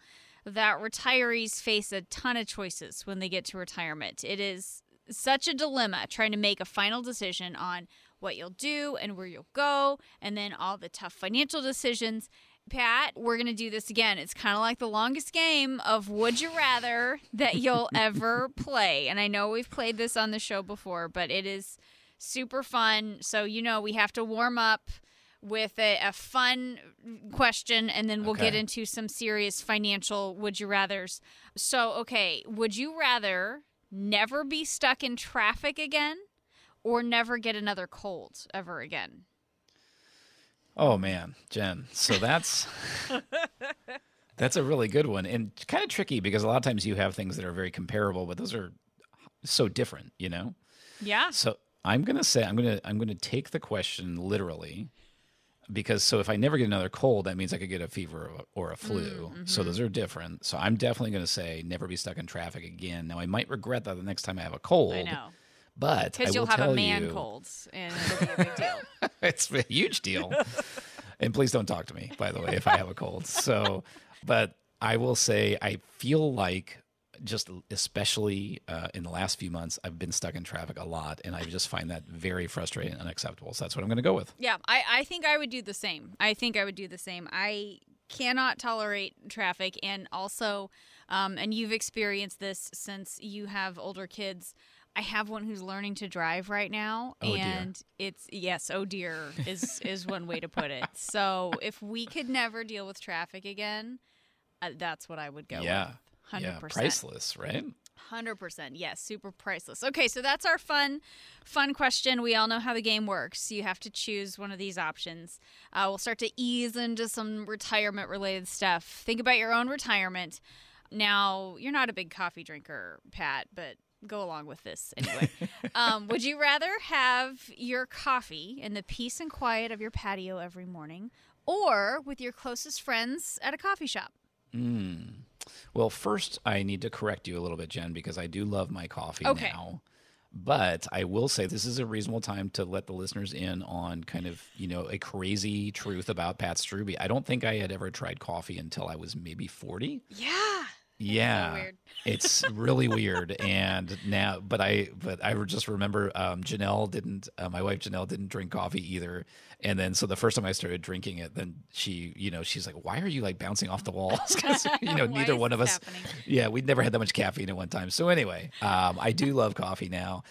A: that retirees face a ton of choices when they get to retirement. It is such a dilemma trying to make a final decision on what you'll do and where you'll go, and then all the tough financial decisions. Pat, we're going to do this again. It's kind of like the longest game of Would You Rather that you'll ever play. And I know we've played this on the show before, but it is super fun. So, you know, we have to warm up with a, a fun question and then we'll get into some serious financial would you rathers. So, okay, would you rather never be stuck in traffic again or never get another cold ever again?
B: Oh man, Jen. So that's that's a really good one and kind of tricky because a lot of times you have things that are very comparable, but those are so different, you know?
A: Yeah.
B: So I'm gonna say I'm gonna I'm gonna take the question literally because so if I never get another cold, that means I could get a fever or a, or a flu. Mm, so mm-hmm. those are different. So I'm definitely gonna say never be stuck in traffic again. Now I might regret that the next time I have a cold.
A: I know.
B: But
A: Because you'll have a man
B: you-
A: cold and it'll be a big deal.
B: it's a huge deal. and please don't talk to me, by the way, if I have a cold. So, but I will say, I feel like just especially uh, in the last few months, I've been stuck in traffic a lot, and I just find that very frustrating and unacceptable. So that's what I'm going to go with.
A: Yeah, I, I think I would do the same. I think I would do the same. I cannot tolerate traffic, and also, um, and you've experienced this since you have older kids. I have one who's learning to drive right now,
B: Oh, dear.
A: and it's yes, oh dear is is one way to put it. So if we could never deal with traffic again, uh, that's what I would go. With.
B: Yeah.
A: with. Hundred
B: Yeah.
A: percent.
B: Priceless, right?
A: Hundred percent, yes, super priceless. Okay, so that's our fun, fun question. We all know how the game works. You have to choose one of these options. Uh, we'll start to ease into some retirement-related stuff. Think about your own retirement. Now, you're not a big coffee drinker, Pat, but go along with this anyway. um, would you rather have your coffee in the peace and quiet of your patio every morning, or with your closest friends at a coffee shop?
B: Mm. Well, first, I need to correct you a little bit, Jen, because I do love my coffee
A: Okay.
B: now. But I will say this is a reasonable time to let the listeners in on kind of, you know, a crazy truth about Pat Struby. I don't think I had ever tried coffee until I was maybe 40.
A: Yeah.
B: Yeah.
A: weird.
B: it's really weird. And now, but I, but I just remember um, Janelle didn't, uh, my wife Janelle didn't drink coffee either. And then, so the first time I started drinking it, then she, you know, she's like, why are you like bouncing off the walls? 'Cause, you know, neither one of us,
A: happening?
B: yeah, we'd never had that much caffeine at one time. So anyway, um, I do love coffee now.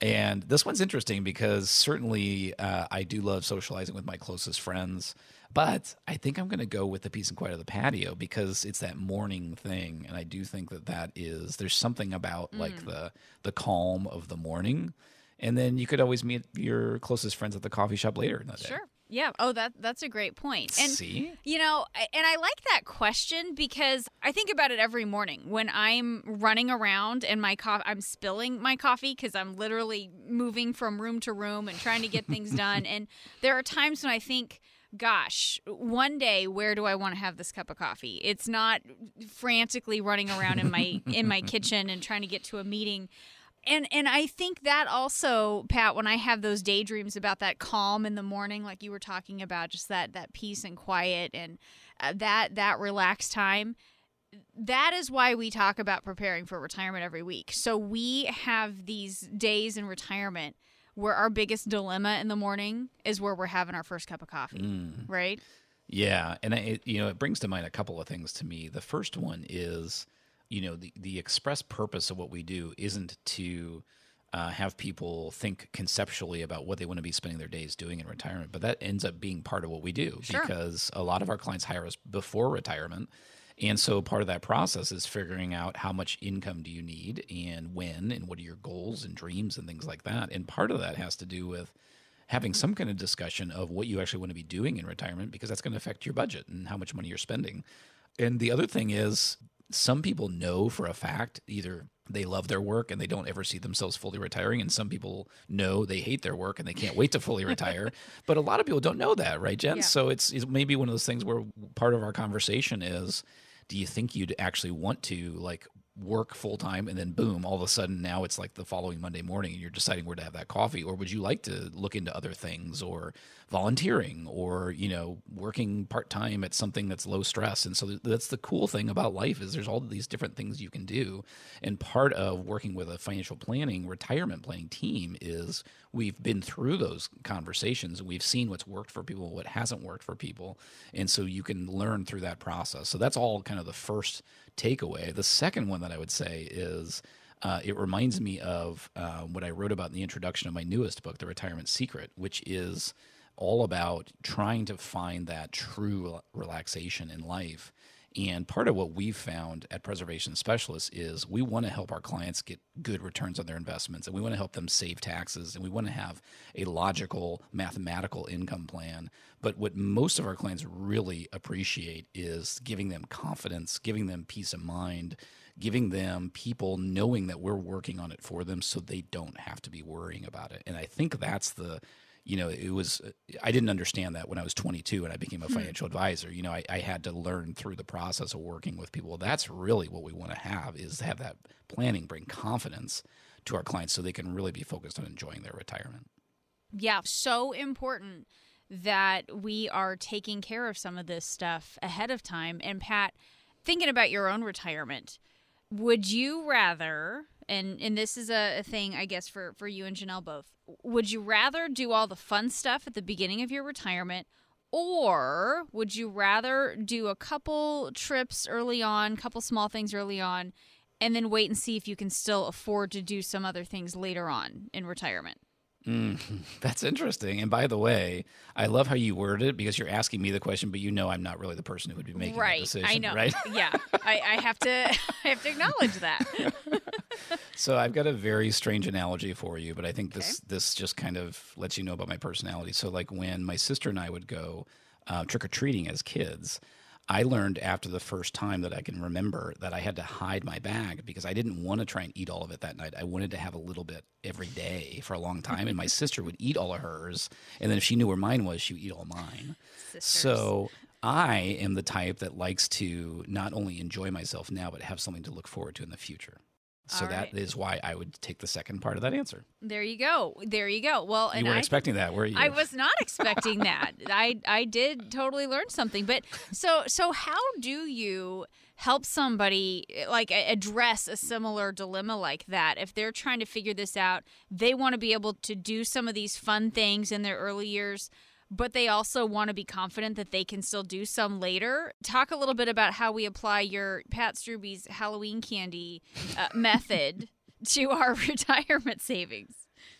B: And this one's interesting because certainly uh, I do love socializing with my closest friends. But I think I'm going to go with the peace and quiet of the patio because it's that morning thing, and I do think that that is there's something about like
A: Mm.
B: the the calm of the morning, and then you could always meet your closest friends at the coffee shop later in the day.
A: Sure. Yeah. Oh, that that's a great point. And
B: See,
A: you know, and I like that question because I think about it every morning when I'm running around and my coffee, I'm spilling my coffee because I'm literally moving from room to room and trying to get things done. And there are times when I think, gosh, one day where do I want to have this cup of coffee? It's not frantically running around in my in my kitchen and trying to get to a meeting and and I think that also, Pat, when I have those daydreams about that calm in the morning, like you were talking about, just that that peace and quiet and uh, that that relaxed time. That is why we talk about preparing for retirement every week. So we have these days in retirement where our biggest dilemma in the morning is where we're having our first cup of coffee,
B: Mm.
A: right?
B: Yeah, and I, it, you know, it brings to mind a couple of things to me. The first one is, you know, the the express purpose of what we do isn't to uh, have people think conceptually about what they want to be spending their days doing in retirement. But that ends up being part of what we do
A: Sure.
B: because a lot of our clients hire us before retirement. And so part of that process is figuring out how much income do you need and when and what are your goals and dreams and things like that. And part of that has to do with having some kind of discussion of what you actually want to be doing in retirement because that's going to affect your budget and how much money you're spending. And the other thing is some people know for a fact either they love their work and they don't ever see themselves fully retiring. And some people know they hate their work and they can't wait to fully retire. But a lot of people don't know that right jen?
A: Yeah.
B: so it's, it's maybe one of those things where part of our conversation is do you think you'd actually want to like work full time and then boom all of a sudden now it's like the following monday morning and you're deciding where to have that coffee? Or would you like to look into other things or volunteering or you know working part-time at something that's low stress? And so that's the cool thing about life is there's all these different things you can do. And part of working with a financial planning retirement planning team is we've been through those conversations and we've seen what's worked for people what hasn't worked for people. And so you can learn through that process. So that's all kind of the first takeaway the second one that i would say is uh, it reminds me of uh, what I wrote about in the introduction of my newest book, The Retirement Secret, which is all about trying to find that true relaxation in life. And part of what we've found at Preservation Specialists is we want to help our clients get good returns on their investments and we want to help them save taxes and we want to have a logical mathematical income plan. But what most of our clients really appreciate is giving them confidence, giving them peace of mind, giving them people knowing that we're working on it for them so they don't have to be worrying about it. And I think that's the you know, it was, I didn't understand that when I was 22 and I became a hmm. financial advisor. You know, I, I had to learn through the process of working with people. That's really what we want to have is have that planning bring confidence to our clients so they can really be focused on enjoying their retirement.
A: Yeah, so important that we are taking care of some of this stuff ahead of time. And Pat, thinking about your own retirement, would you rather and and this is a, a thing I guess for for you and Janelle both. Would you rather do all the fun stuff at the beginning of your retirement or would you rather do a couple trips early on, couple small things early on and then wait and see if you can still afford to do some other things later on in retirement?
B: Mm, that's interesting. And by the way, I love how you worded it because you're asking me the question, but you know I'm not really the person who would be making
A: right.
B: that decision.
A: I know.
B: Right.
A: yeah. I, I have to I have to acknowledge that.
B: So I've got a very strange analogy for you, but I think this this just kind of lets you know about my personality. So like when my sister and I would go uh, trick or treating as kids, I learned after the first time that I can remember that I had to hide my bag because I didn't want to try and eat all of it that night. I wanted to have a little bit every day for a long time, and my sister would eat all of hers, and then if she knew where mine was, she would eat all mine. So I am the type that likes to not only enjoy myself now, but have something to look forward to in the future. So
A: All
B: that
A: right.
B: is why I would take the second part of that answer.
A: There you go. There you go. Well, and
B: you weren't
A: I
B: expecting that, were you?
A: I was not expecting that. I I did totally learn something. But so so how do you help somebody eh, like address a similar dilemma like that if they're trying to figure this out? They want to be able to do some of these fun things in their early years. But they also want to be confident that they can still do some later. Talk a little bit about how we apply your Pat Struby's Halloween candy uh, method to our retirement savings.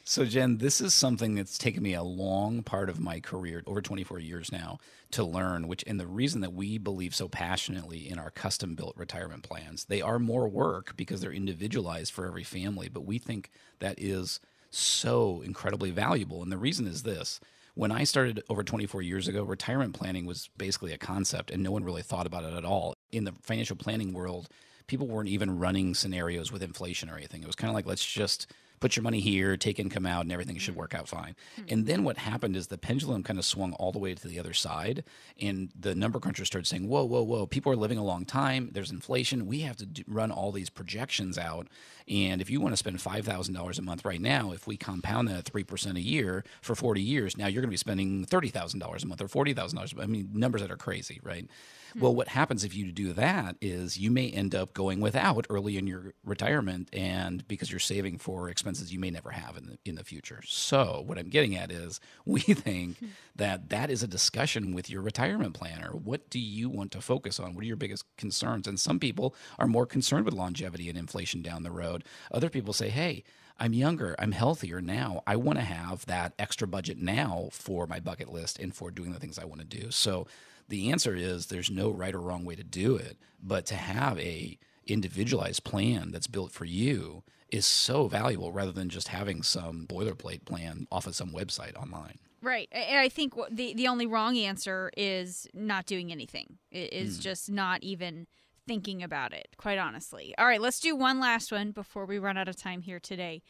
B: So, Jen, this is something that's taken me a long part of my career, over 24 years now, to learn. Which, and the reason that we believe so passionately in our custom built retirement plans, they are more work because they're individualized for every family. But we think that is so incredibly valuable. And the reason is this when I started over 24 years ago, retirement planning was basically a concept and no one really thought about it at all. In the financial planning world, people weren't even running scenarios with inflation or anything. It was kind of like, let's just put your money here, take income out, and everything should mm-hmm. work out fine. Mm-hmm. And then what happened is the pendulum kind of swung all the way to the other side, and the number crunchers started saying, "Whoa, whoa, whoa! People are living a long time. There's inflation. We have to do, run all these projections out. And if you want to spend five thousand dollars a month right now, if we compound that at three percent a year for forty years, now you're going to be spending thirty thousand dollars a month or forty thousand dollars. I mean, numbers that are crazy, right?" Hmm. Well, what happens if you do that is you may end up going without early in your retirement, and because you're saving for expenses you may never have in the, in the future. So, what I'm getting at is we think hmm. that that is a discussion with your retirement planner. What do you want to focus on? What are your biggest concerns? And some people are more concerned with longevity and inflation down the road. Other people say, hey, I'm younger, I'm healthier now. I want to have that extra budget now for my bucket list and for doing the things I want to do. So the answer is there's no right or wrong way to do it, but to have a individualized plan that's built for you is so valuable rather than just having some boilerplate plan off of some website online.
A: Right. And I think the the only wrong answer is not doing anything. It is mm. just not even thinking about it, quite honestly. All right, let's do one last one before we run out of time here today.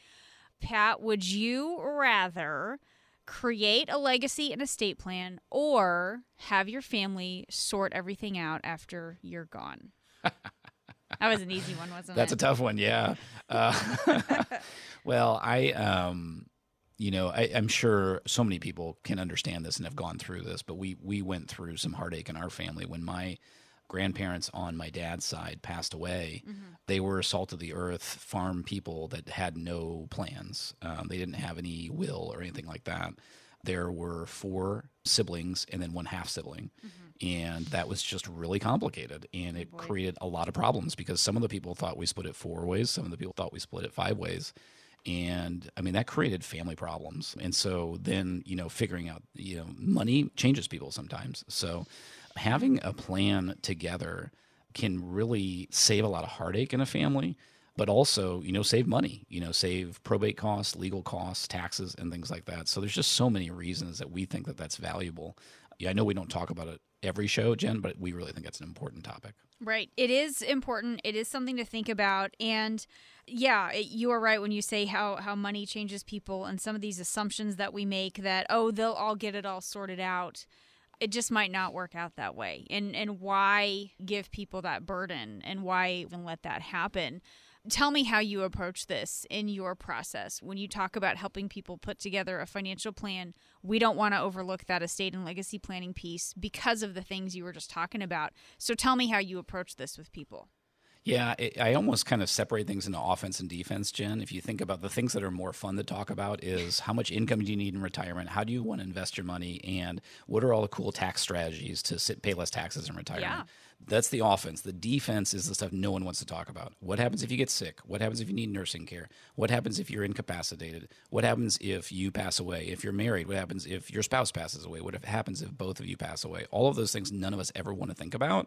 A: Pat, would you rather create a legacy and estate plan or have your family sort everything out after you're gone? that was an easy one, wasn't
B: That's
A: it?
B: That's a tough one, yeah. Uh, well, I um you know, I, am sure so many people can understand this and have gone through this, but we we went through some heartache in our family when my grandparents on my dad's side passed away. Mm-hmm. They were salt of the earth farm people that had no plans. Um, they didn't have any will or anything like that. There were four siblings and then one half sibling. Mm-hmm. And that was just really complicated. And it created a lot of problems because some of the people thought we split it four ways, some of the people thought we split it five ways and i mean that created family problems and so then you know figuring out you know money changes people sometimes so having a plan together can really save a lot of heartache in a family but also you know save money you know save probate costs legal costs taxes and things like that. So there's just so many reasons that we think that that's valuable. Yeah, i know we don't talk about it every show jen but we really think that's an important topic.
A: Right. It is important. It is something to think about. And yeah you are right when you say how how money changes people and some of these assumptions that we make that oh they'll all get it all sorted out it just might not work out that way. And and why give people that burden and why even let that happen? Tell me how you approach this in your process. When you talk about helping people put together a financial plan, we don't want to overlook that estate and legacy planning piece because of the things you were just talking about. So tell me how you approach this with people.
B: Yeah, it, I almost kind of separate things into offense and defense, Jen. If you think about the things that are more fun to talk about is how much income do you need in retirement? How do you want to invest your money? And what are all the cool tax strategies to sit, pay less taxes in retirement? Yeah. That's the offense. The defense is the stuff no one wants to talk about. What happens if you get sick? What happens if you need nursing care? What happens if you're incapacitated? What happens if you pass away? If you're married, what happens if your spouse passes away? What happens if both of you pass away? All of those things none of us ever want to think about.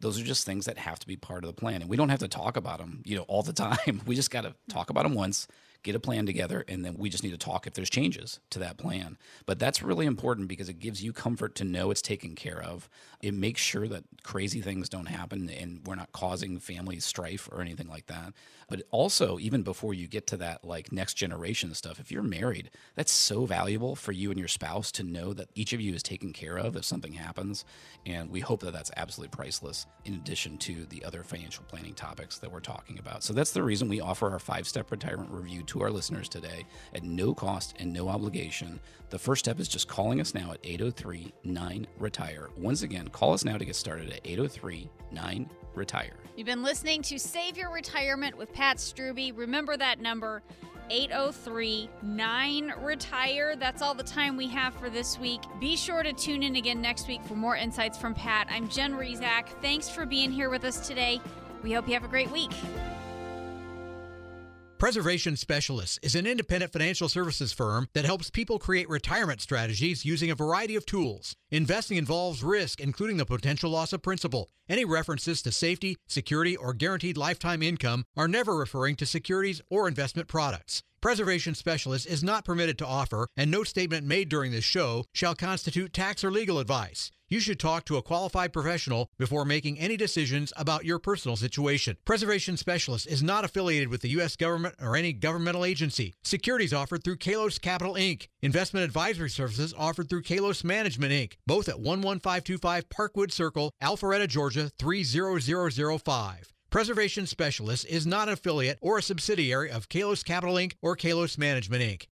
B: Those are just things that have to be part of the plan. And we don't have to talk about them, you know, all the time. We just got to talk about them once get a plan together, and then we just need to talk if there's changes to that plan. But that's really important because it gives you comfort to know it's taken care of. It makes sure that crazy things don't happen and we're not causing family strife or anything like that. But also, even before you get to that like next generation stuff, if you're married, that's so valuable for you and your spouse to know that each of you is taken care of if something happens. And we hope that that's absolutely priceless in addition to the other financial planning topics that we're talking about. So that's the reason we offer our five step retirement review to our listeners today at no cost and no obligation. The first step is just calling us now at 803 9 Retire. Once again, call us now to get started at 803 9 Retire.
A: You've been listening to Save Your Retirement with Pat Struby. Remember that number. 803 9 Retire. That's all the time we have for this week. Be sure to tune in again next week for more insights from Pat. I'm Jen Rizak. Thanks for being here with us today. We hope you have a great week.
F: Preservation Specialists is an independent financial services firm that helps people create retirement strategies using a variety of tools. Investing involves risk, including the potential loss of principal. Any references to safety, security, or guaranteed lifetime income are never referring to securities or investment products. Preservation Specialist is not permitted to offer, and no statement made during this show shall constitute tax or legal advice. You should talk to a qualified professional before making any decisions about your personal situation. Preservation Specialist is not affiliated with the U.S. government or any governmental agency. Securities offered through Kalos Capital Inc. Investment advisory services offered through Kalos Management Inc. Both at 11525 Parkwood Circle, Alpharetta, Georgia 30005. Preservation Specialist is not an affiliate or a subsidiary of Kalos Capital Inc. or Kalos Management Inc.